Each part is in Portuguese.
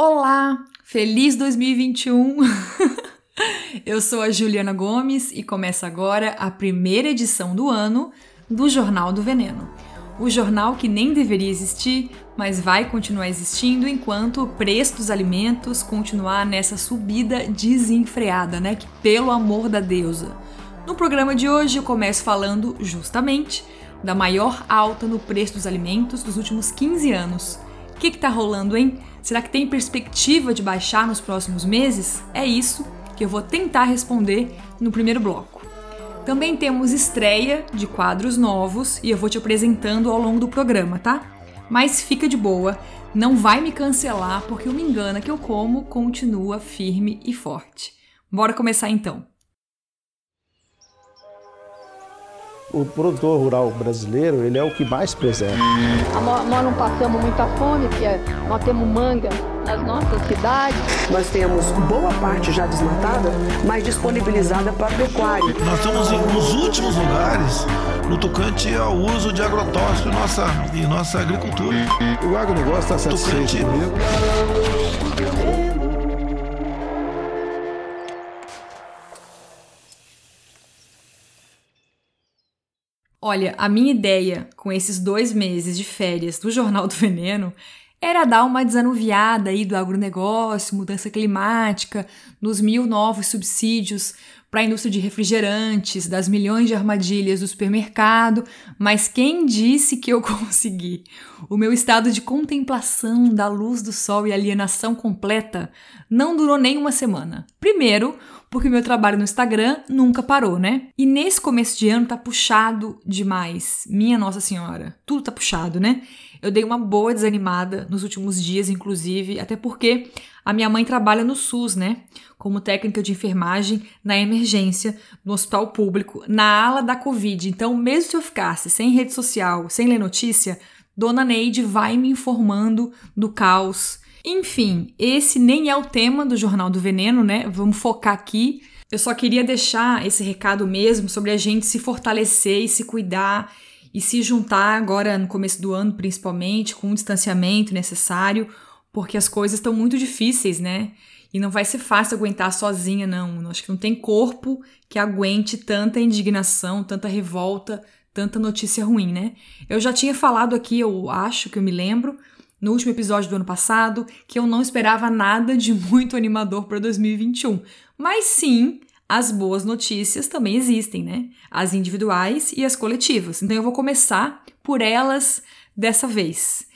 Olá, feliz 2021! Eu sou a Juliana Gomes e começa agora a primeira edição do ano do Jornal do Veneno. O jornal que nem deveria existir, mas vai continuar existindo enquanto o preço dos alimentos continuar nessa subida desenfreada, né? Que pelo amor da deusa. No programa de hoje eu começo falando justamente da maior alta no preço dos alimentos dos últimos 15 anos. O que, que tá rolando, hein? Será que tem perspectiva de baixar nos próximos meses? É isso que eu vou tentar responder no primeiro bloco. Também temos estreia de quadros novos e eu vou te apresentando ao longo do programa, tá? Mas fica de boa, não vai me cancelar porque o Me Engana que eu como continua firme e forte. Bora começar então. O produtor rural brasileiro ele é o que mais preserva. Nós não passamos muita fome, porque nós temos manga nas nossas cidades. Nós temos boa parte já desmatada, mas disponibilizada para pecuária. Nós estamos nos últimos lugares no tocante ao uso de agrotóxico em nossa, em nossa agricultura. O agronegócio está satisfeito comigo. Olha, a minha ideia com esses dois meses de férias do Jornal do Veneno era dar uma desanuviada aí do agronegócio, mudança climática, nos mil novos subsídios para a indústria de refrigerantes, das milhões de armadilhas do supermercado, mas quem disse que eu consegui? O meu estado de contemplação da luz do sol e alienação completa não durou nem uma semana. Primeiro, porque meu trabalho no Instagram nunca parou, né? E nesse começo de ano tá puxado demais. Minha Nossa Senhora, tudo tá puxado, né? Eu dei uma boa desanimada nos últimos dias, inclusive, até porque a minha mãe trabalha no SUS, né? Como técnica de enfermagem na emergência, no hospital público, na ala da Covid. Então, mesmo se eu ficasse sem rede social, sem ler notícia, Dona Neide vai me informando do caos enfim, esse nem é o tema do Jornal do Veneno, né? Vamos focar aqui. Eu só queria deixar esse recado mesmo sobre a gente se fortalecer e se cuidar e se juntar agora no começo do ano, principalmente, com o distanciamento necessário, porque as coisas estão muito difíceis, né? E não vai ser fácil aguentar sozinha, não. Acho que não tem corpo que aguente tanta indignação, tanta revolta, tanta notícia ruim, né? Eu já tinha falado aqui, eu acho que eu me lembro, no último episódio do ano passado que eu não esperava nada de muito animador para 2021. Mas sim, as boas notícias também existem, né? As individuais e as coletivas. Então eu vou começar por elas dessa vez.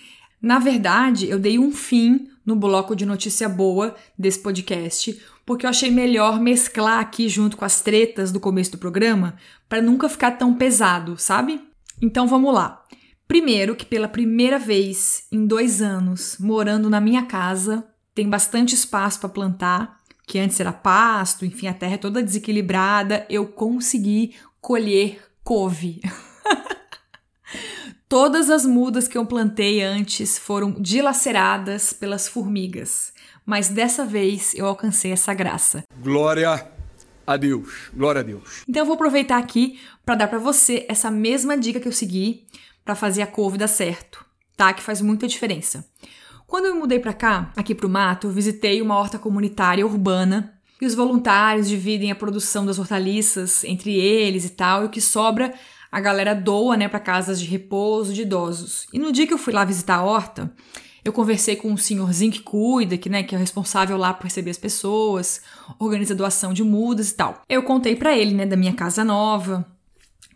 Na verdade, eu dei um fim no bloco de notícia boa desse podcast, porque eu achei melhor mesclar aqui junto com as tretas do começo do programa, para nunca ficar tão pesado, sabe? Então vamos lá. Primeiro, que pela primeira vez em dois anos morando na minha casa, tem bastante espaço para plantar, que antes era pasto, enfim, a terra é toda desequilibrada, eu consegui colher couve. Todas as mudas que eu plantei antes foram dilaceradas pelas formigas, mas dessa vez eu alcancei essa graça. Glória a Deus, glória a Deus. Então eu vou aproveitar aqui para dar para você essa mesma dica que eu segui para fazer a couve dar certo, tá? Que faz muita diferença. Quando eu mudei para cá, aqui para o mato, eu visitei uma horta comunitária urbana e os voluntários dividem a produção das hortaliças entre eles e tal, e o que sobra a galera doa, né, para casas de repouso de idosos. E no dia que eu fui lá visitar a horta, eu conversei com um senhorzinho que cuida, que, né, que é responsável lá por receber as pessoas, organiza doação de mudas e tal. Eu contei para ele, né, da minha casa nova,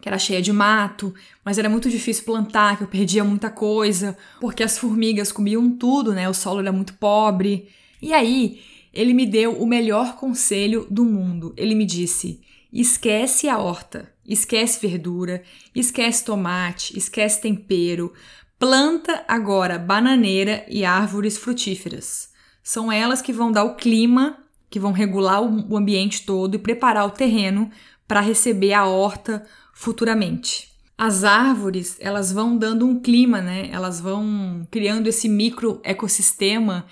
que era cheia de mato, mas era muito difícil plantar, que eu perdia muita coisa, porque as formigas comiam tudo, né? O solo era muito pobre. E aí, ele me deu o melhor conselho do mundo. Ele me disse: esquece a horta, esquece verdura, esquece tomate, esquece tempero. Planta agora bananeira e árvores frutíferas. São elas que vão dar o clima, que vão regular o ambiente todo e preparar o terreno para receber a horta futuramente. As árvores, elas vão dando um clima, né? Elas vão criando esse micro ecossistema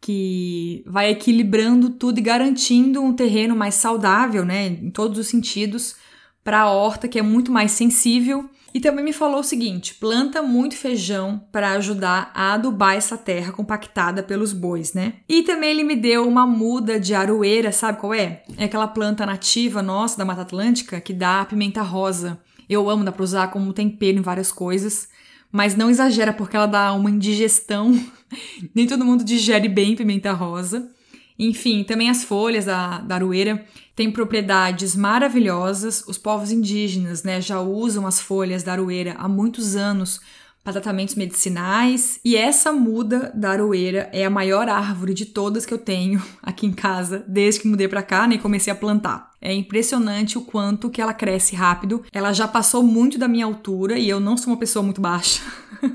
que vai equilibrando tudo e garantindo um terreno mais saudável, né, em todos os sentidos, para a horta que é muito mais sensível E também me falou o seguinte: planta muito feijão para ajudar a adubar essa terra compactada pelos bois, né? E também ele me deu uma muda de aroeira, sabe qual é? É aquela planta nativa nossa da Mata Atlântica que dá pimenta rosa. Eu amo, dá pra usar como tempero em várias coisas. Mas não exagera porque ela dá uma indigestão. Nem todo mundo digere bem pimenta rosa. Enfim, também as folhas da, da aroeira têm propriedades maravilhosas. Os povos indígenas né, já usam as folhas da aroeira há muitos anos para tratamentos medicinais. E essa muda da aroeira é a maior árvore de todas que eu tenho aqui em casa desde que mudei para cá né, e comecei a plantar. É impressionante o quanto que ela cresce rápido. Ela já passou muito da minha altura e eu não sou uma pessoa muito baixa.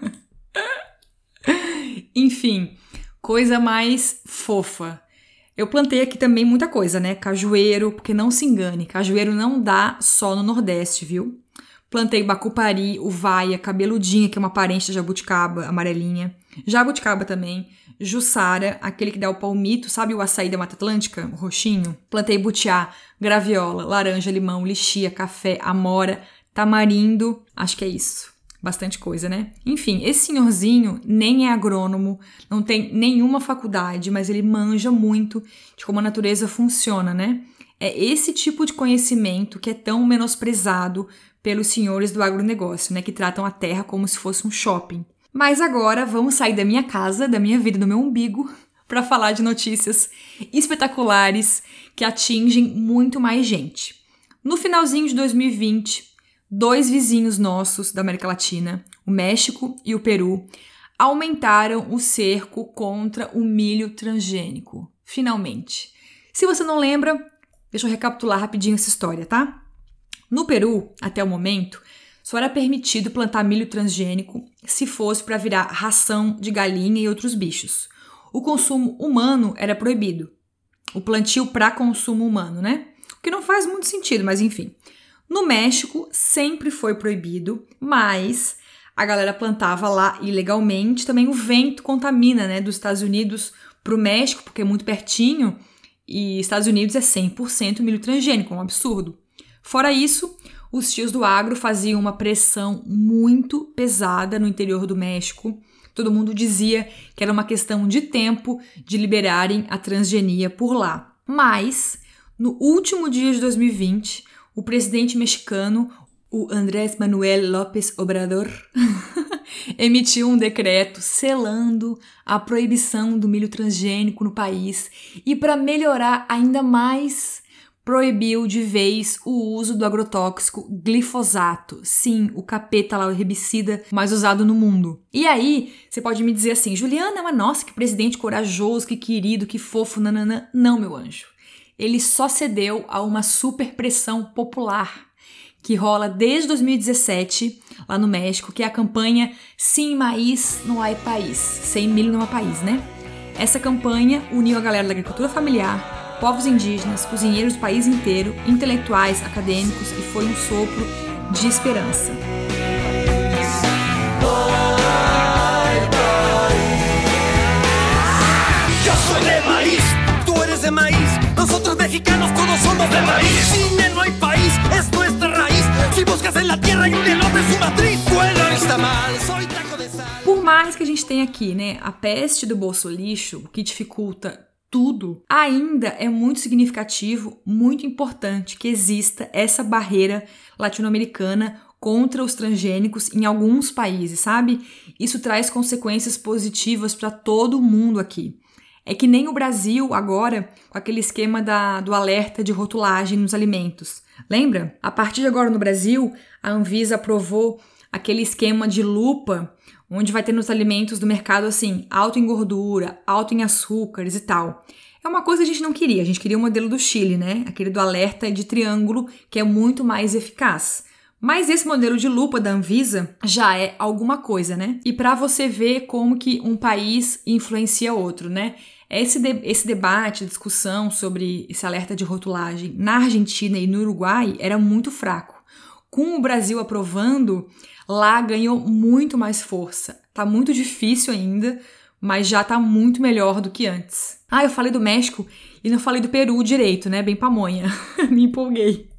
Enfim, coisa mais fofa. Eu plantei aqui também muita coisa, né? Cajueiro, porque não se engane, cajueiro não dá só no Nordeste, viu? Plantei bacupari, uvaia, cabeludinha, que é uma parente da jabuticaba, amarelinha. Jabuticaba também. Jussara, aquele que dá o palmito, sabe o açaí da Mata Atlântica? O roxinho. Plantei butiá, graviola, laranja, limão, lixia, café, amora, tamarindo. Acho que é isso bastante coisa, né? Enfim, esse senhorzinho nem é agrônomo, não tem nenhuma faculdade, mas ele manja muito de como a natureza funciona, né? É esse tipo de conhecimento que é tão menosprezado pelos senhores do agronegócio, né? Que tratam a terra como se fosse um shopping. Mas agora vamos sair da minha casa, da minha vida, do meu umbigo, para falar de notícias espetaculares que atingem muito mais gente. No finalzinho de 2020, dois vizinhos nossos da América Latina, o México e o Peru, aumentaram o cerco contra o milho transgênico. Finalmente. Se você não lembra, deixa eu recapitular rapidinho essa história, tá? No Peru, até o momento, só era permitido plantar milho transgênico se fosse para virar ração de galinha e outros bichos. O consumo humano era proibido. O plantio para consumo humano, né? O que não faz muito sentido, mas enfim. No México sempre foi proibido, mas a galera plantava lá ilegalmente. Também o vento contamina, né, dos Estados Unidos para o México, porque é muito pertinho, e Estados Unidos é 100% milho transgênico, é um absurdo. Fora isso, os tios do agro faziam uma pressão muito pesada no interior do México. Todo mundo dizia que era uma questão de tempo de liberarem a transgenia por lá. Mas, no último dia de 2020, o presidente mexicano, o Andrés Manuel López Obrador, emitiu um decreto selando a proibição do milho transgênico no país e, para melhorar ainda mais, proibiu de vez o uso do agrotóxico glifosato. Sim, o capeta lá, o herbicida mais usado no mundo. E aí, você pode me dizer assim, Juliana, mas nossa, que presidente corajoso, que querido, que fofo, nananã. Não, meu anjo ele só cedeu a uma super pressão popular que rola desde 2017 lá no México, que é a campanha Sim Maíz no Ai País, sem milho no país, né? Essa campanha uniu a galera da agricultura familiar, povos indígenas, cozinheiros do país inteiro, intelectuais, acadêmicos e foi um sopro de esperança. Nosotros mexicanos todos somos de maíz. Sin él no hay país, es nuestra raíz. Si buscas en la tierra y un elote su matriz, está mal, soy taco de sal. Por mais que a gente tenha aqui, né, a peste do bolso lixo, que dificulta tudo, ainda é muito significativo, muito importante que exista essa barreira latino-americana contra os transgênicos em alguns países, sabe? Isso traz consequências positivas para todo mundo aqui. É que nem o Brasil agora, com aquele esquema da, do alerta de rotulagem nos alimentos. Lembra? A partir de agora no Brasil, a Anvisa aprovou aquele esquema de lupa, onde vai ter nos alimentos do mercado assim, alto em gordura, alto em açúcares e tal. É uma coisa que a gente não queria, a gente queria o modelo do Chile, né? Aquele do alerta de triângulo, que é muito mais eficaz. Mas esse modelo de lupa da Anvisa já é alguma coisa, né? E para você ver como que um país influencia outro, né? Esse, de, esse debate, discussão sobre esse alerta de rotulagem na Argentina e no Uruguai era muito fraco. Com o Brasil aprovando, lá ganhou muito mais força. Tá muito difícil ainda, mas já tá muito melhor do que antes. Ah, eu falei do México e não falei do Peru direito, né? Bem pamonha. Me empolguei.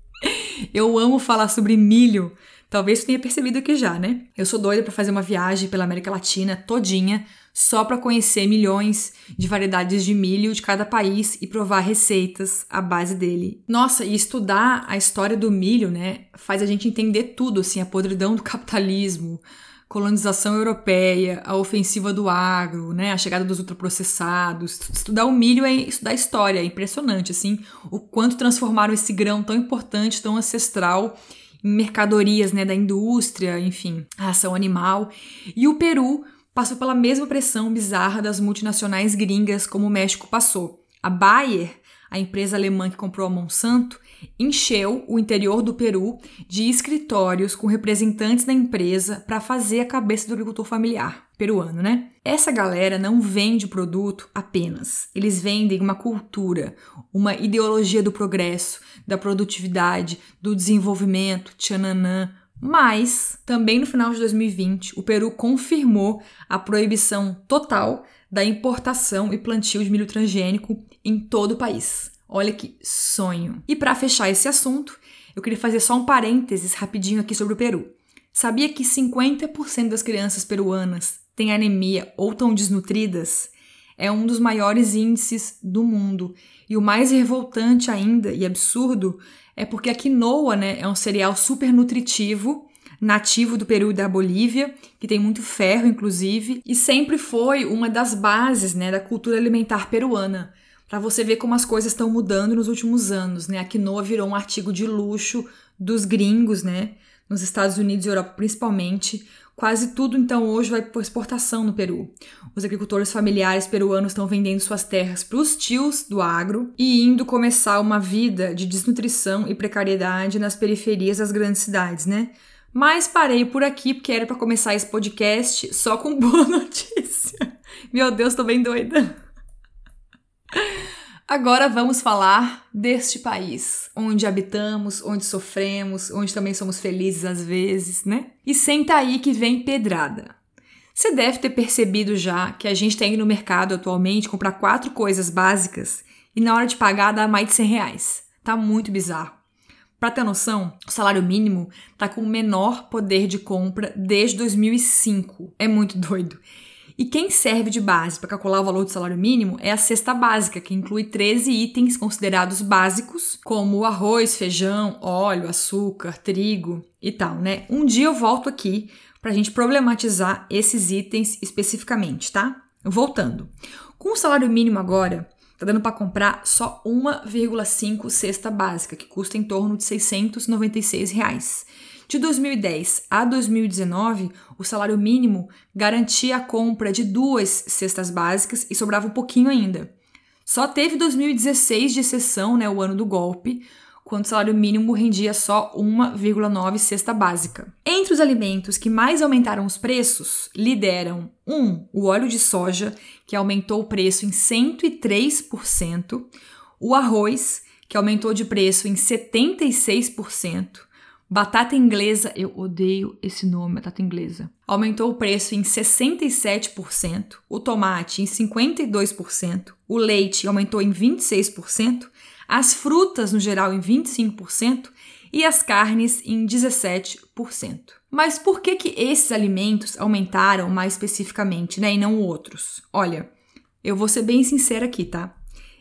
Eu amo falar sobre milho Talvez você tenha percebido aqui já, né? Eu sou doida para fazer uma viagem pela América Latina todinha, só para conhecer milhões de variedades de milho de cada país e provar receitas à base dele. Nossa, e estudar a história do milho, né, faz a gente entender tudo, assim, a podridão do capitalismo, colonização europeia, a ofensiva do agro, né, a chegada dos ultraprocessados. Estudar o milho é estudar a história, é impressionante, assim, o quanto transformaram esse grão tão importante, tão ancestral em mercadorias, né, da indústria, enfim, a ração animal. E o Peru passou pela mesma pressão bizarra das multinacionais gringas como o México passou. A Bayer, a empresa alemã que comprou a Monsanto, encheu o interior do Peru de escritórios com representantes da empresa para fazer a cabeça do agricultor familiar peruano, né? Essa galera não vende produto apenas. Eles vendem uma cultura, uma ideologia do progresso, da produtividade, do desenvolvimento, tchananã. Mas, também no final de 2020, o Peru confirmou a proibição total da importação e plantio de milho transgênico em todo o país. Olha que sonho. E para fechar esse assunto, eu queria fazer só um parênteses rapidinho aqui sobre o Peru. Sabia que 50% das crianças peruanas têm anemia ou estão desnutridas? É um dos maiores índices do mundo. E o mais revoltante ainda e absurdo é porque a quinoa né, é um cereal super nutritivo, nativo do Peru e da Bolívia, que tem muito ferro, inclusive, e sempre foi uma das bases né, da cultura alimentar peruana para você ver como as coisas estão mudando nos últimos anos, né? A quinoa virou um artigo de luxo dos gringos, né? Nos Estados Unidos e Europa principalmente. Quase tudo então hoje vai por exportação no Peru. Os agricultores familiares peruanos estão vendendo suas terras para os tios do agro e indo começar uma vida de desnutrição e precariedade nas periferias das grandes cidades, né? Mas parei por aqui porque era para começar esse podcast só com boa notícia. Meu Deus, tô bem doida. Agora vamos falar deste país, onde habitamos, onde sofremos, onde também somos felizes às vezes, né? E senta aí que vem pedrada. Você deve ter percebido já que a gente tem no mercado atualmente comprar quatro coisas básicas e na hora de pagar dá mais de 100 reais. Tá muito bizarro. Para ter noção, o salário mínimo tá com o menor poder de compra desde 2005. É muito doido. E quem serve de base para calcular o valor do salário mínimo é a cesta básica, que inclui 13 itens considerados básicos, como arroz, feijão, óleo, açúcar, trigo e tal, né? Um dia eu volto aqui para a gente problematizar esses itens especificamente, tá? Voltando. Com o salário mínimo agora, tá dando para comprar só 1,5 cesta básica, que custa em torno de 696 reais. De 2010 a 2019, o salário mínimo garantia a compra de duas cestas básicas e sobrava um pouquinho ainda. Só teve 2016 de exceção, né, o ano do golpe, quando o salário mínimo rendia só 1,9 cesta básica. Entre os alimentos que mais aumentaram os preços, lideram 1. Um, o óleo de soja, que aumentou o preço em 103%, o arroz, que aumentou de preço em 76%, Batata inglesa, eu odeio esse nome, batata inglesa. Aumentou o preço em 67%, o tomate em 52%, o leite aumentou em 26%, as frutas no geral em 25% e as carnes em 17%. Mas por que que esses alimentos aumentaram mais especificamente, né, e não outros? Olha, eu vou ser bem sincera aqui, tá?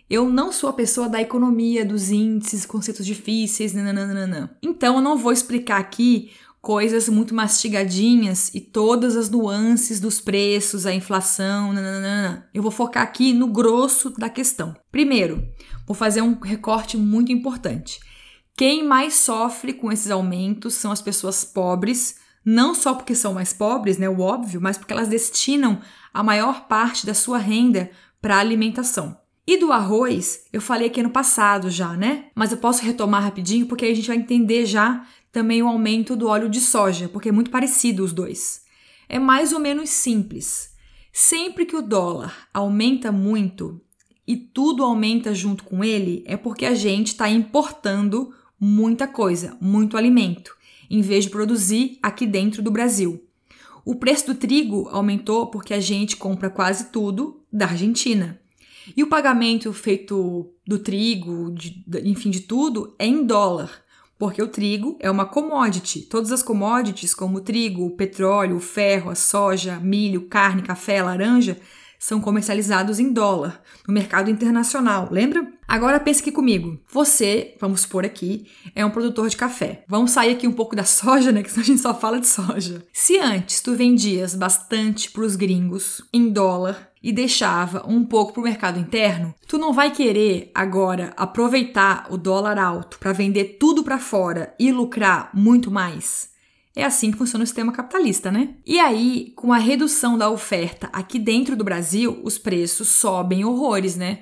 Eu não sou a pessoa da economia, dos índices, conceitos difíceis, nananana. Então eu não vou explicar aqui coisas muito mastigadinhas e todas as nuances dos preços, a inflação, nananana. Eu vou focar aqui no grosso da questão. Primeiro, vou fazer um recorte muito importante. Quem mais sofre com esses aumentos são as pessoas pobres, não só porque são mais pobres, né, o óbvio, mas porque elas destinam a maior parte da sua renda para alimentação. E do arroz, eu falei aqui no passado já, né? Mas eu posso retomar rapidinho porque aí a gente vai entender já também o aumento do óleo de soja, porque é muito parecido os dois. É mais ou menos simples. Sempre que o dólar aumenta muito e tudo aumenta junto com ele, é porque a gente está importando muita coisa, muito alimento, em vez de produzir aqui dentro do Brasil. O preço do trigo aumentou porque a gente compra quase tudo da Argentina. E o pagamento feito do trigo, de, enfim, de tudo, é em dólar, Porque o trigo é uma commodity. Todas as commodities, como o trigo, o petróleo, o ferro, a soja, milho, carne, café, laranja, são comercializados em dólar no mercado internacional, lembra? Agora pense aqui comigo. Você, vamos supor aqui, é um produtor de café. Vamos sair aqui um pouco da soja, né? Que a gente só fala de soja. Se antes tu vendias bastante para os gringos em dólar e deixava um pouco para o mercado interno, tu não vai querer agora aproveitar o dólar alto para vender tudo para fora e lucrar muito mais? É assim que funciona o sistema capitalista, né? E aí, com a redução da oferta aqui dentro do Brasil, os preços sobem horrores, né?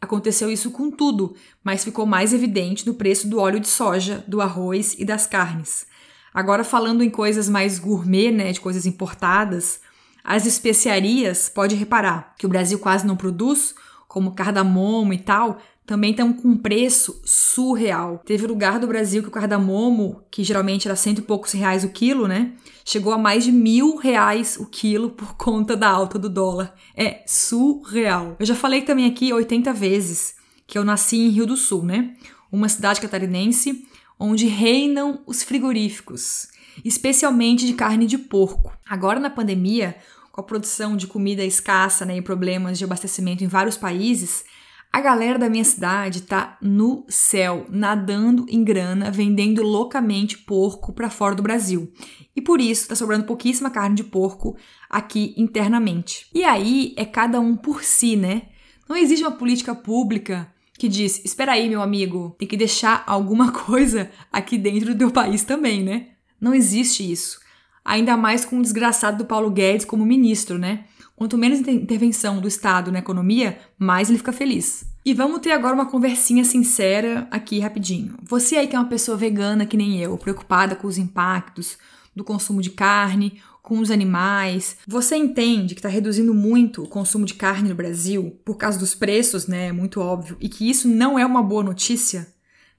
Aconteceu isso com tudo, mas ficou mais evidente no preço do óleo de soja, do arroz e das carnes. Agora, falando em coisas mais gourmet, né, de coisas importadas, as especiarias, pode reparar que o Brasil quase não produz, como cardamomo e tal, também estão com um preço surreal. Teve lugar do Brasil que o cardamomo, que geralmente era cento e poucos reais o quilo, né? Chegou a mais de mil reais o quilo por conta da alta do dólar. É surreal. Eu já falei também aqui 80 vezes que eu nasci em Rio do Sul, né? Uma cidade catarinense onde reinam os frigoríficos, especialmente de carne de porco. Agora na pandemia, com a produção de comida escassa né, e problemas de abastecimento em vários países, a galera da minha cidade tá no céu, nadando em grana, vendendo loucamente porco para fora do Brasil. E por isso tá sobrando pouquíssima carne de porco aqui internamente. E aí é cada um por si, né? Não existe uma política pública que diz: espera aí, meu amigo, tem que deixar alguma coisa aqui dentro do teu país também, né? Não existe isso. Ainda mais com o desgraçado do Paulo Guedes como ministro, né? Quanto menos intervenção do Estado na economia, mais ele fica feliz. E vamos ter agora uma conversinha sincera aqui rapidinho. Você aí que é uma pessoa vegana que nem eu, preocupada com os impactos do consumo de carne, com os animais, você entende que está reduzindo muito o consumo de carne no Brasil por causa dos preços, né? É muito óbvio, e que isso não é uma boa notícia?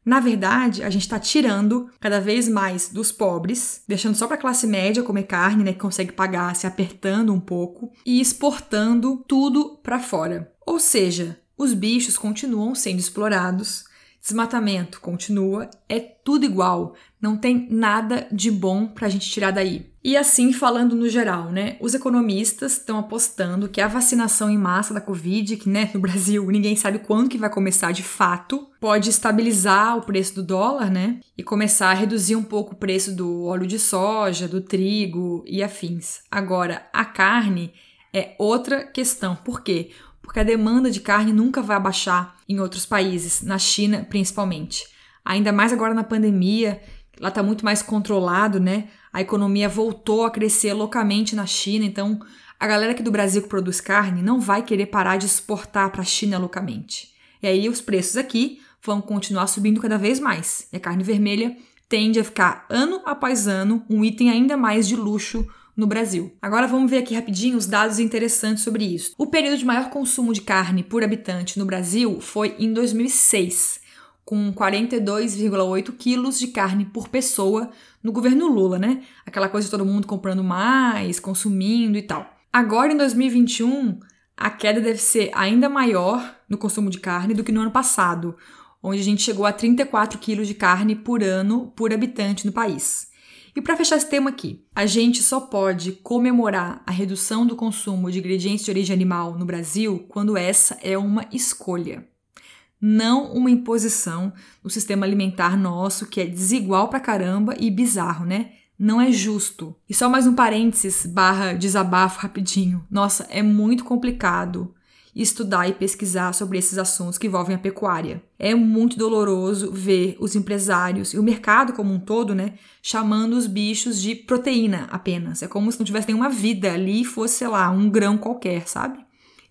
Na verdade, a gente está tirando cada vez mais dos pobres, deixando só para a classe média comer carne, né, que consegue pagar, se apertando um pouco, e exportando tudo para fora. Ou seja, os bichos continuam sendo explorados, desmatamento continua, é tudo igual, não tem nada de bom para a gente tirar daí. E assim, falando no geral, né? Os economistas estão apostando que a vacinação em massa da Covid, que né, no Brasil ninguém sabe quando que vai começar de fato, pode estabilizar o preço do dólar, né? E começar a reduzir um pouco o preço do óleo de soja, do trigo e afins. Agora, a carne é outra questão. Por quê? Porque a demanda de carne nunca vai abaixar em outros países, na China principalmente. Ainda mais agora na pandemia, lá está muito mais controlado, né? A economia voltou a crescer loucamente na China, então a galera aqui do Brasil que produz carne não vai querer parar de exportar para a China loucamente. E aí os preços aqui vão continuar subindo cada vez mais. E a carne vermelha tende a ficar ano após ano um item ainda mais de luxo no Brasil. Agora vamos ver aqui rapidinho os dados interessantes sobre isso. O período de maior consumo de carne por habitante no Brasil foi em 2006 com 42,8 quilos de carne por pessoa no governo Lula, né? Aquela coisa de todo mundo comprando mais, consumindo e tal. Agora, em 2021, a queda deve ser ainda maior no consumo de carne do que no ano passado, onde a gente chegou a 34 quilos de carne por ano por habitante no país. E para fechar esse tema aqui, a gente só pode comemorar a redução do consumo de ingredientes de origem animal no Brasil quando essa é uma escolha não uma imposição no sistema alimentar nosso que é desigual pra caramba e bizarro, né? Não é justo. E só mais um parênteses barra desabafo rapidinho. Nossa, é muito complicado estudar e pesquisar sobre esses assuntos que envolvem a pecuária. É muito doloroso ver os empresários e o mercado como um todo, né, chamando os bichos de proteína apenas. É como se não tivesse nenhuma vida ali e fosse, sei lá, um grão qualquer, sabe?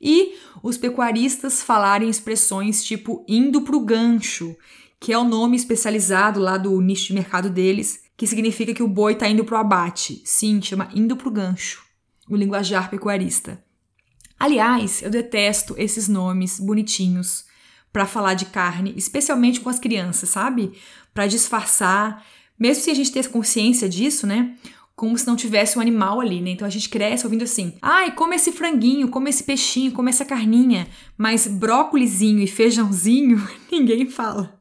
E os pecuaristas falarem expressões tipo indo pro gancho, que é o nome especializado lá do nicho de mercado deles, que significa que o boi está indo pro abate. Sim, chama indo pro gancho, o linguajar pecuarista. Aliás, eu detesto esses nomes bonitinhos para falar de carne, especialmente com as crianças, sabe? Para disfarçar, mesmo se a gente ter consciência disso, né? como se não tivesse um animal ali, né? Então a gente cresce ouvindo assim: ai, come esse franguinho, come esse peixinho, come essa carninha, mas brócolizinho e feijãozinho ninguém fala.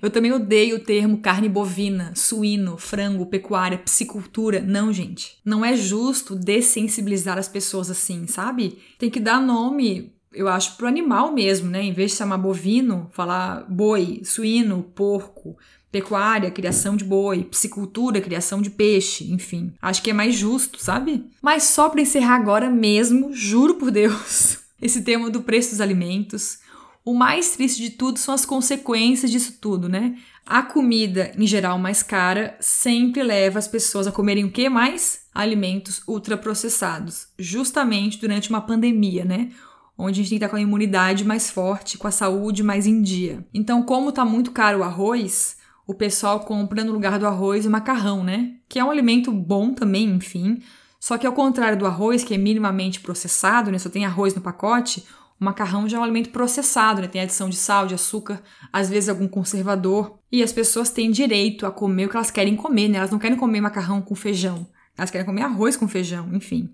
Eu também odeio o termo carne bovina, suíno, frango, pecuária, psicultura. Não, gente. Não é justo dessensibilizar as pessoas assim, sabe? Tem que dar nome eu acho, pro animal mesmo, né? Em vez de chamar bovino, falar boi, suíno, porco, pecuária, criação de boi, piscicultura, criação de peixe, enfim. Acho que é mais justo, sabe? Mas só para encerrar agora mesmo, juro por Deus, esse tema do preço dos alimentos. O mais triste de tudo são as consequências disso tudo, né? A comida, em geral, mais cara sempre leva as pessoas a comerem o que mais? Alimentos ultraprocessados, justamente durante uma pandemia, né? Onde a gente tem que estar com a imunidade mais forte, com a saúde mais em dia. Então, como tá muito caro o arroz, o pessoal compra no lugar do arroz o macarrão, né? Que é um alimento bom também, enfim. Só que ao contrário do arroz, que é minimamente processado, né? Só tem arroz no pacote, o macarrão já é um alimento processado, né? Tem adição de sal, de açúcar, às vezes algum conservador. E as pessoas têm direito a comer o que elas querem comer, né? Elas não querem comer macarrão com feijão. Elas querem comer arroz com feijão, enfim.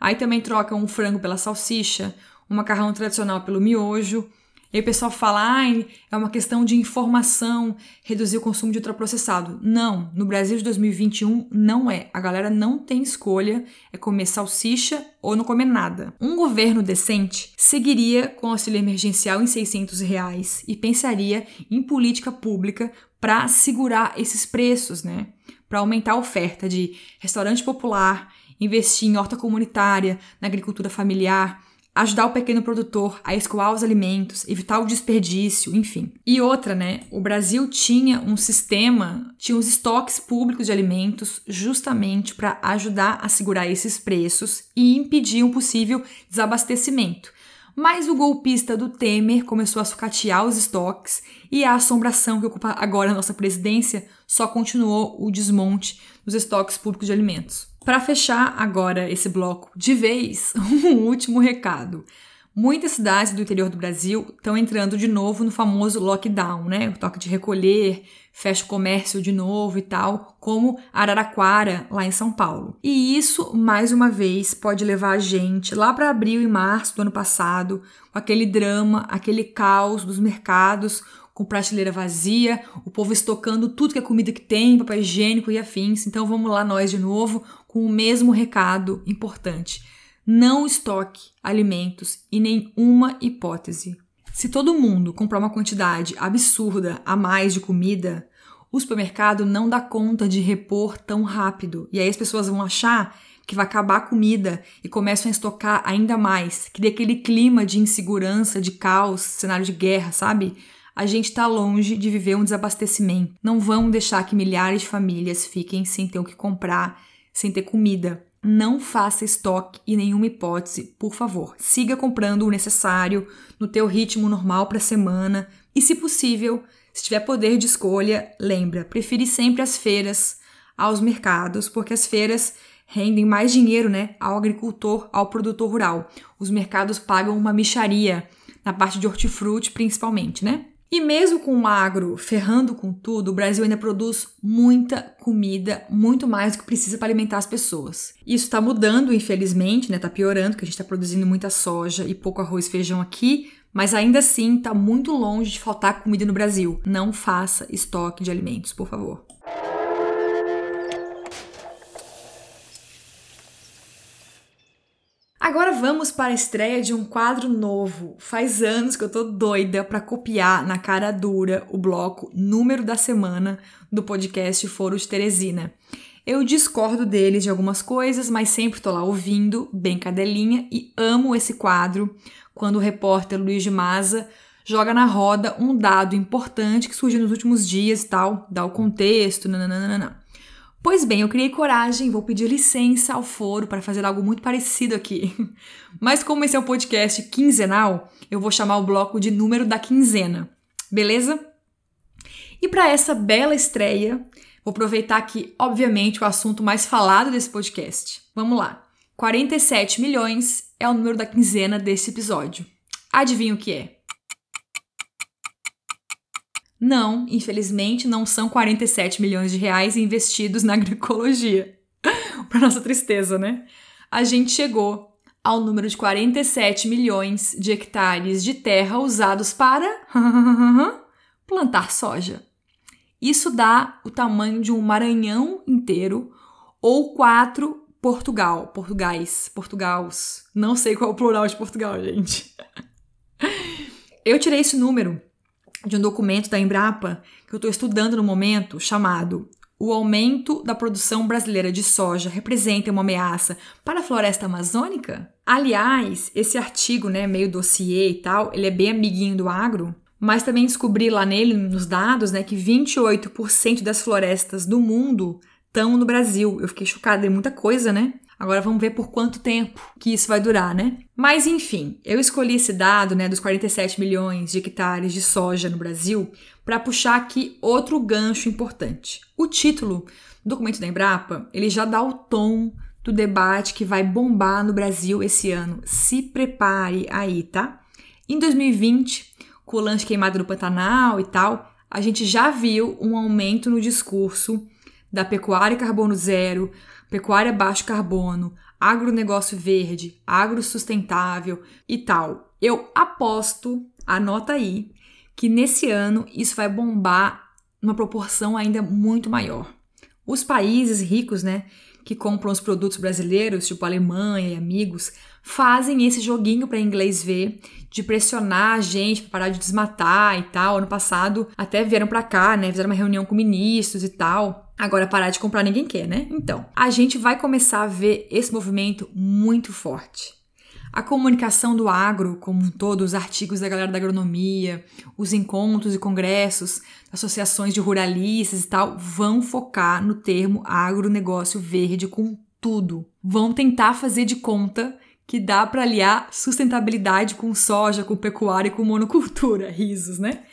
Aí também trocam o frango pela salsicha, o macarrão tradicional pelo miojo. E aí o pessoal fala, ah, é uma questão de informação, reduzir o consumo de ultraprocessado. Não, no Brasil de 2021 não é. A galera não tem escolha, é comer salsicha ou não comer nada. Um governo decente seguiria com auxílio emergencial em 600 reais e pensaria em política pública para segurar esses preços, né? Para aumentar a oferta de restaurante popular, investir em horta comunitária, na agricultura familiar, ajudar o pequeno produtor a escoar os alimentos, evitar o desperdício, enfim. E outra, né? O Brasil tinha um sistema, tinha os estoques públicos de alimentos justamente para ajudar a segurar esses preços e impedir um possível desabastecimento. Mas o golpista do Temer começou a sucatear os estoques e a assombração que ocupa agora a nossa presidência só continuou o desmonte dos estoques públicos de alimentos. Para fechar agora esse bloco de vez, um último recado. Muitas cidades do interior do Brasil estão entrando de novo no famoso lockdown, né? O toque de recolher, fecha o comércio de novo e tal, como Araraquara, lá em São Paulo. E isso, mais uma vez, pode levar a gente lá para abril e março do ano passado, com aquele drama, aquele caos dos mercados, com prateleira vazia, o povo estocando tudo que é comida que tem, papel higiênico e afins. Então vamos lá nós de novo com o mesmo recado importante. Não estoque alimentos em nenhuma hipótese. Se todo mundo comprar uma quantidade absurda a mais de comida, o supermercado não dá conta de repor tão rápido. E aí as pessoas vão achar que vai acabar a comida e começam a estocar ainda mais. Cria aquele clima de insegurança, de caos, cenário de guerra, sabe? A gente está longe de viver um desabastecimento. Não vão deixar que milhares de famílias fiquem sem ter o que comprar sem ter comida. Não faça estoque em nenhuma hipótese, por favor. Siga comprando o necessário no teu ritmo normal para a semana e, se possível, se tiver poder de escolha, lembra, prefere sempre as feiras aos mercados, porque as feiras rendem mais dinheiro, né, ao agricultor, ao produtor rural. Os mercados pagam uma micharia na parte de hortifruti, principalmente, né? E mesmo com o agro ferrando com tudo, o Brasil ainda produz muita comida, muito mais do que precisa para alimentar as pessoas. Isso está mudando, infelizmente, né? Tá piorando, que a gente está produzindo muita soja e pouco arroz e feijão aqui, mas ainda assim está muito longe de faltar comida no Brasil. Não faça estoque de alimentos, por favor. Agora vamos para a estreia de um quadro novo. Faz anos que eu tô doida para copiar na cara dura o bloco número da semana do podcast Foro de Teresina. Eu discordo deles de algumas coisas, mas sempre tô lá ouvindo, bem cadelinha, e amo esse quadro quando o repórter Luiz de Maza joga na roda um dado importante que surgiu nos últimos dias e tal, dá o contexto, nananana. Pois bem, eu criei coragem, vou pedir licença ao foro para fazer algo muito parecido aqui. Mas como esse é um podcast quinzenal, eu vou chamar o bloco de número da quinzena. Beleza? E para essa bela estreia, vou aproveitar que, obviamente, o assunto mais falado desse podcast. Vamos lá. 47 milhões é o número da quinzena desse episódio. Adivinha o que é? Não, infelizmente, não são 47 milhões de reais investidos na agroecologia. Para nossa tristeza, né? A gente chegou ao número de 47 milhões de hectares de terra usados para plantar soja. Isso dá o tamanho de um Maranhão inteiro ou quatro Portugal, Portugais, Portugals. Não sei qual é o plural de Portugal, gente. Eu tirei esse número de um documento da Embrapa que eu estou estudando no momento, chamado O aumento da produção brasileira de soja representa uma ameaça para a floresta amazônica? Aliás, esse artigo, né, meio dossiê e tal, ele é bem amiguinho do agro, mas também descobri lá nele, nos dados, né, que 28% das florestas do mundo estão no Brasil. Eu fiquei chocada, é muita coisa, né? Agora vamos ver por quanto tempo que isso vai durar, né? Mas enfim, eu escolhi esse dado, né, dos 47 milhões de hectares de soja no Brasil, para puxar aqui outro gancho importante. O título do documento da Embrapa, ele já dá o tom do debate que vai bombar no Brasil esse ano. Se prepare aí, tá? Em 2020, com o lanche queimado no Pantanal e tal, a gente já viu um aumento no discurso da pecuária carbono zero, pecuária baixo carbono, agronegócio verde, agro sustentável e tal. Eu aposto, anota aí, que nesse ano isso vai bombar numa proporção ainda muito maior. Os países ricos, né, que compram os produtos brasileiros, tipo Alemanha e amigos, fazem esse joguinho para inglês ver, de pressionar a gente para parar de desmatar e tal. Ano passado até vieram para cá, né, fizeram uma reunião com ministros e tal Agora, parar de comprar ninguém quer, né? Então, a gente vai começar a ver esse movimento muito forte. A comunicação do agro, como um todo, os artigos da galera da agronomia, os encontros e congressos, associações de ruralistas e tal, vão focar no termo agronegócio verde com tudo. Vão tentar fazer de conta que dá para aliar sustentabilidade com soja, com pecuária e com monocultura. Risos, né?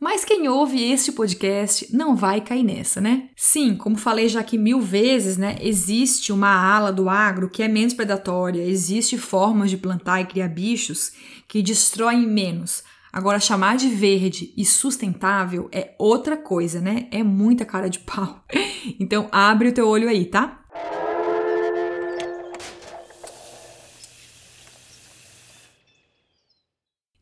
Mas quem ouve este podcast não vai cair nessa, né? Sim, como falei já aqui mil vezes, né? Existe uma ala do agro que é menos predatória, existe formas de plantar e criar bichos que destroem menos. Agora, chamar de verde e sustentável é outra coisa, né? É muita cara de pau. Então, abre o teu olho aí, tá?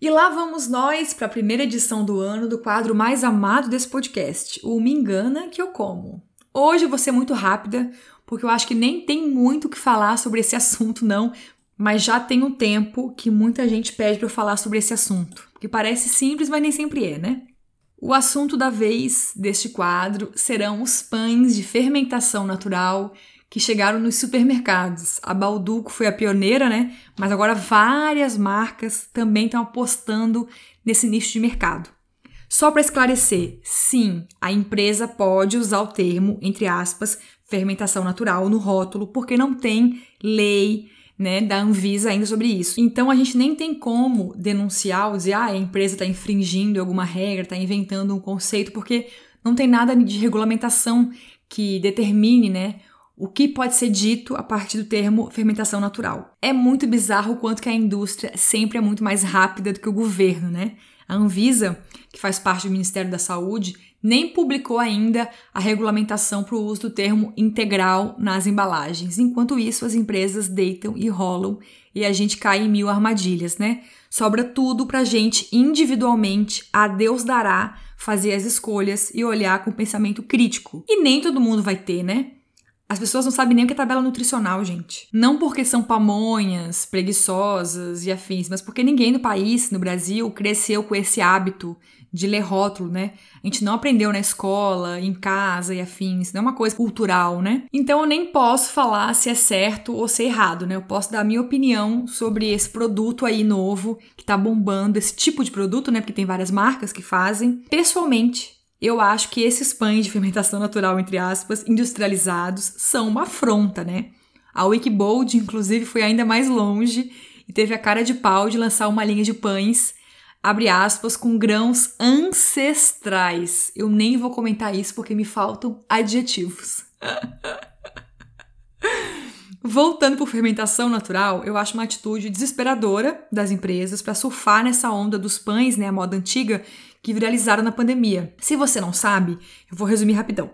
E lá vamos nós para a primeira edição do ano do quadro mais amado desse podcast, o Me Engana Que Eu Como. Hoje eu vou ser muito rápida, porque eu acho que nem tem muito o que falar sobre esse assunto, não, mas já tem um tempo que muita gente pede para eu falar sobre esse assunto, que parece simples, mas nem sempre é, né? O assunto da vez deste quadro serão os pães de fermentação natural que chegaram nos supermercados. A Balduco foi a pioneira, né? Mas agora várias marcas também estão apostando nesse nicho de mercado. Só para esclarecer, sim, a empresa pode usar o termo, entre aspas, fermentação natural no rótulo, porque não tem lei né, da Anvisa ainda sobre isso. Então a gente nem tem como denunciar ou dizer ah, a empresa está infringindo alguma regra, está inventando um conceito, porque não tem nada de regulamentação que determine né, o que pode ser dito a partir do termo fermentação natural. É muito bizarro o quanto que a indústria sempre é muito mais rápida do que o governo, né? A Anvisa, que faz parte do Ministério da Saúde, nem publicou ainda a regulamentação para o uso do termo integral nas embalagens. Enquanto isso, as empresas deitam e rolam e a gente cai em mil armadilhas, né? Sobra tudo para a gente individualmente, a Deus dará, fazer as escolhas e olhar com pensamento crítico. E nem todo mundo vai ter, né? As pessoas não sabem nem o que é tabela nutricional, gente. Não porque são pamonhas, preguiçosas e afins, mas porque ninguém no país, no Brasil, cresceu com esse hábito de ler rótulo, né? A gente não aprendeu na escola, em casa e afins, não é uma coisa cultural, né? Então eu nem posso falar se é certo ou se é errado, né? Eu posso dar a minha opinião sobre esse produto aí novo que tá bombando, esse tipo de produto, né? Porque tem várias marcas que fazem. Pessoalmente, eu acho que esses pães de fermentação natural, entre aspas, industrializados, são uma afronta, né? A Wikibold, inclusive, foi ainda mais longe e teve a cara de pau de lançar uma linha de pães, abre aspas, com grãos ancestrais. Eu nem vou comentar isso porque me faltam adjetivos. Voltando por fermentação natural, eu acho uma atitude desesperadora das empresas para surfar nessa onda dos pães, né, a moda antiga, que viralizaram na pandemia. Se você não sabe, eu vou resumir rapidão.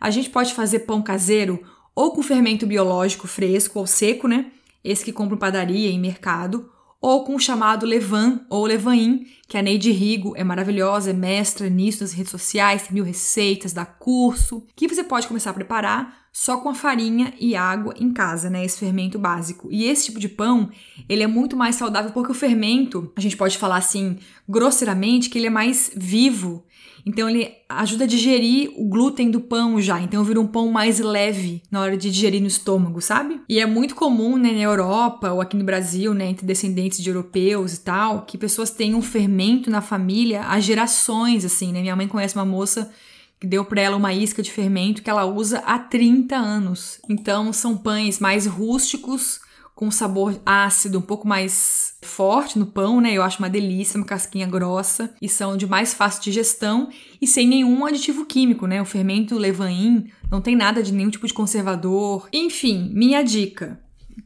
A gente pode fazer pão caseiro ou com fermento biológico fresco ou seco, né? Esse que compra em padaria em mercado, ou com o chamado levan ou levain, que a Neide Rigo é maravilhosa, é mestra nisso nas redes sociais, tem mil receitas, dá curso, que você pode começar a preparar só com a farinha e água em casa, né? Esse fermento básico. E esse tipo de pão, ele é muito mais saudável porque o fermento, a gente pode falar assim, grosseiramente, que ele é mais vivo então ele ajuda a digerir o glúten do pão já. Então vira um pão mais leve na hora de digerir no estômago, sabe? E é muito comum, né, na Europa ou aqui no Brasil, né, entre descendentes de europeus e tal, que pessoas tenham fermento na família há gerações, assim, né? Minha mãe conhece uma moça que deu para ela uma isca de fermento que ela usa há 30 anos. Então são pães mais rústicos, com sabor ácido um pouco mais forte no pão, né? Eu acho uma delícia, uma casquinha grossa e são de mais fácil digestão e sem nenhum aditivo químico, né? O fermento levain não tem nada de nenhum tipo de conservador. Enfim, minha dica.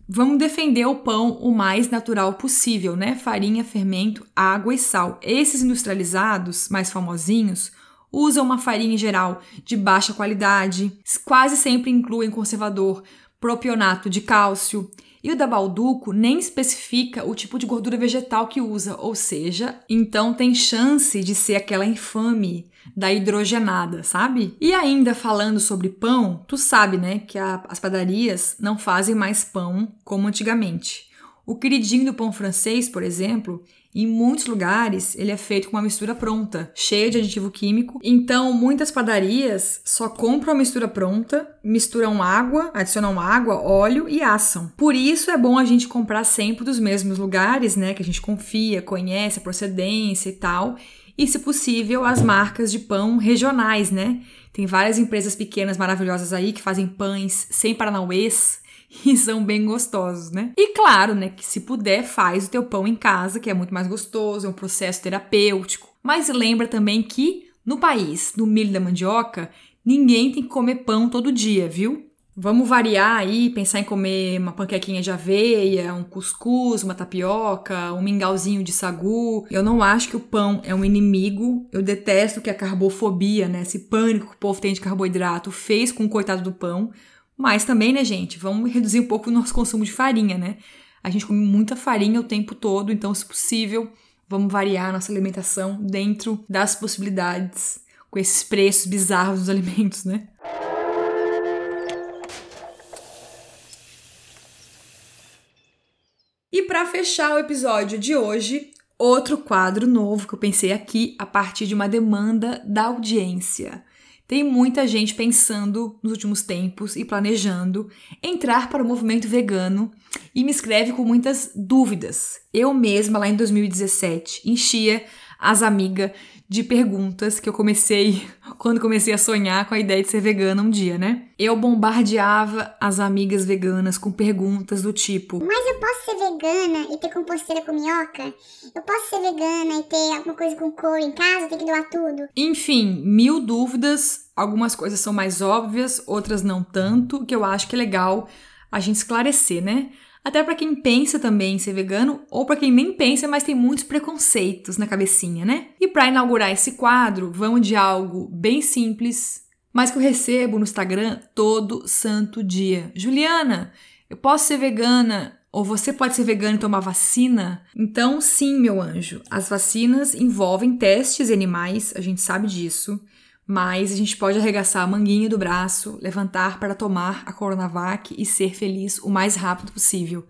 Vamos defender o pão o mais natural possível, né? Farinha, fermento, água e sal. Esses industrializados, mais famosinhos, usam uma farinha em geral de baixa qualidade, quase sempre incluem conservador propionato de cálcio e o da Balduco nem especifica o tipo de gordura vegetal que usa, ou seja, então tem chance de ser aquela infame da hidrogenada, sabe? E ainda falando sobre pão, tu sabe, né, que a, as padarias não fazem mais pão como antigamente. O queridinho do pão francês, por exemplo, em muitos lugares, ele é feito com uma mistura pronta, cheia de aditivo químico. Então, muitas padarias só compram a mistura pronta, misturam água, adicionam água, óleo e assam. Por isso é bom a gente comprar sempre dos mesmos lugares, né, que a gente confia, conhece a procedência e tal. E, se possível, as marcas de pão regionais, né? Tem várias empresas pequenas maravilhosas aí que fazem pães sem paranauês, e são bem gostosos, né? E claro, né, que se puder, faz o teu pão em casa, que é muito mais gostoso, é um processo terapêutico. Mas lembra também que no país do milho da mandioca, ninguém tem que comer pão todo dia, viu? Vamos variar aí, pensar em comer uma panquequinha de aveia, um cuscuz, uma tapioca, um mingauzinho de sagu. Eu não acho que o pão é um inimigo. Eu detesto que a carbofobia, né, esse pânico que o povo tem de carboidrato, fez com o coitado do pão. Mas também, né, gente, vamos reduzir um pouco o nosso consumo de farinha, né? A gente come muita farinha o tempo todo, então, se possível, vamos variar a nossa alimentação dentro das possibilidades, com esses preços bizarros dos alimentos, né? E para fechar o episódio de hoje, outro quadro novo que eu pensei aqui a partir de uma demanda da audiência. Tem muita gente pensando nos últimos tempos e planejando entrar para o movimento vegano e me escreve com muitas dúvidas. Eu mesma, lá em 2017, enchia as amigas de perguntas que eu comecei quando comecei a sonhar com a ideia de ser vegana um dia, né? Eu bombardeava as amigas veganas com perguntas do tipo: Mas eu posso ser vegana e ter composteira com minhoca? Eu posso ser vegana e ter alguma coisa com couro em casa? Tem que doar tudo? Enfim, mil dúvidas. Algumas coisas são mais óbvias, outras não tanto, que eu acho que é legal a gente esclarecer, né? Até para quem pensa também em ser vegano ou para quem nem pensa, mas tem muitos preconceitos na cabecinha, né? E para inaugurar esse quadro, vamos de algo bem simples, mas que eu recebo no Instagram todo santo dia. Juliana, eu posso ser vegana ou você pode ser vegano e tomar vacina? Então, sim, meu anjo, as vacinas envolvem testes em animais, a gente sabe disso mas a gente pode arregaçar a manguinha do braço, levantar para tomar a Coronavac e ser feliz o mais rápido possível.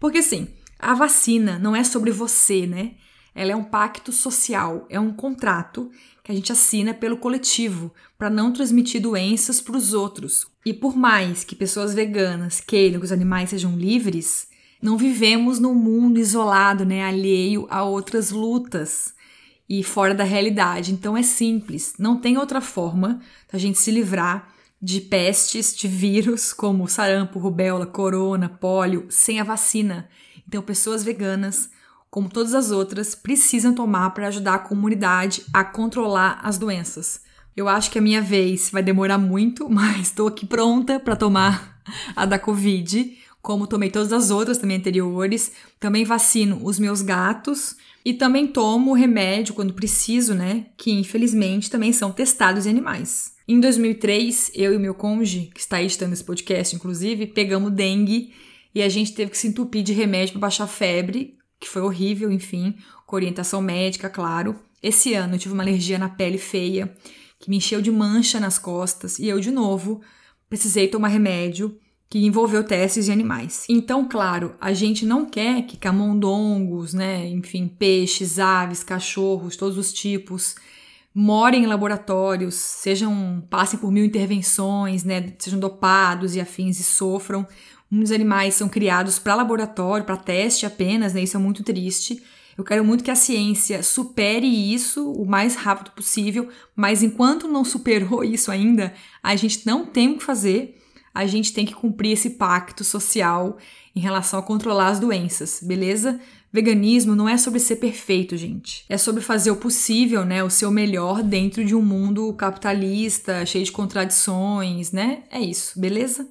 Porque assim, a vacina não é sobre você, né? Ela é um pacto social, é um contrato que a gente assina pelo coletivo para não transmitir doenças para os outros. E por mais que pessoas veganas queiram que os animais sejam livres, não vivemos num mundo isolado, né, alheio a outras lutas e fora da realidade. Então é simples, não tem outra forma da gente se livrar de pestes, de vírus como sarampo, rubéola, corona, pólio, sem a vacina. Então pessoas veganas, como todas as outras, precisam tomar para ajudar a comunidade a controlar as doenças. Eu acho que a minha vez vai demorar muito, mas estou aqui pronta para tomar a da Covid, como tomei todas as outras também anteriores. Também vacino os meus gatos e também tomo remédio quando preciso, né? Que infelizmente também são testados em animais. Em 2003, eu e meu cônjuge, que está editando esse podcast, inclusive, pegamos dengue e a gente teve que se entupir de remédio para baixar a febre, que foi horrível, enfim, com orientação médica, claro. Esse ano eu tive uma alergia na pele feia, que me encheu de mancha nas costas, e eu, de novo, precisei tomar remédio que envolveu testes de animais. Então, claro, a gente não quer que camundongos, né, enfim, peixes, aves, cachorros, todos os tipos, morem em laboratórios, sejam passem por mil intervenções, né, sejam dopados e afins e sofram. Muitos animais são criados para laboratório, para teste apenas, né? Isso é muito triste. Eu quero muito que a ciência supere isso o mais rápido possível, mas enquanto não superou isso ainda, a gente não tem o que fazer. A gente tem que cumprir esse pacto social em relação a controlar as doenças, beleza? Veganismo não é sobre ser perfeito, gente. É sobre fazer o possível, né? O seu melhor dentro de um mundo capitalista, cheio de contradições, né? É isso, beleza?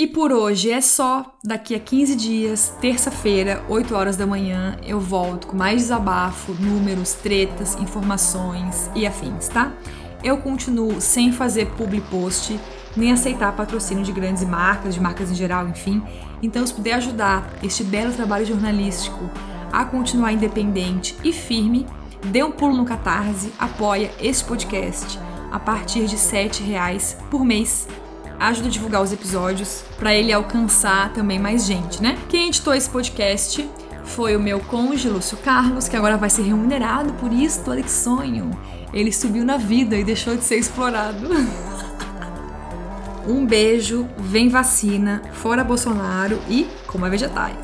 E por hoje é só. Daqui a 15 dias, terça-feira, 8 horas da manhã, eu volto com mais desabafo, números, tretas, informações e afins, tá? Eu continuo sem fazer public post, nem aceitar patrocínio de grandes marcas, de marcas em geral, enfim. Então, se puder ajudar este belo trabalho jornalístico a continuar independente e firme, dê um pulo no Catarse, apoia este podcast a partir de R$ reais por mês ajuda a divulgar os episódios para ele alcançar também mais gente, né? Quem editou esse podcast foi o meu cônjuge, Lúcio Carlos, que agora vai ser remunerado por isto, olha que sonho. Ele subiu na vida e deixou de ser explorado. um beijo, vem vacina, fora Bolsonaro e coma vegetais.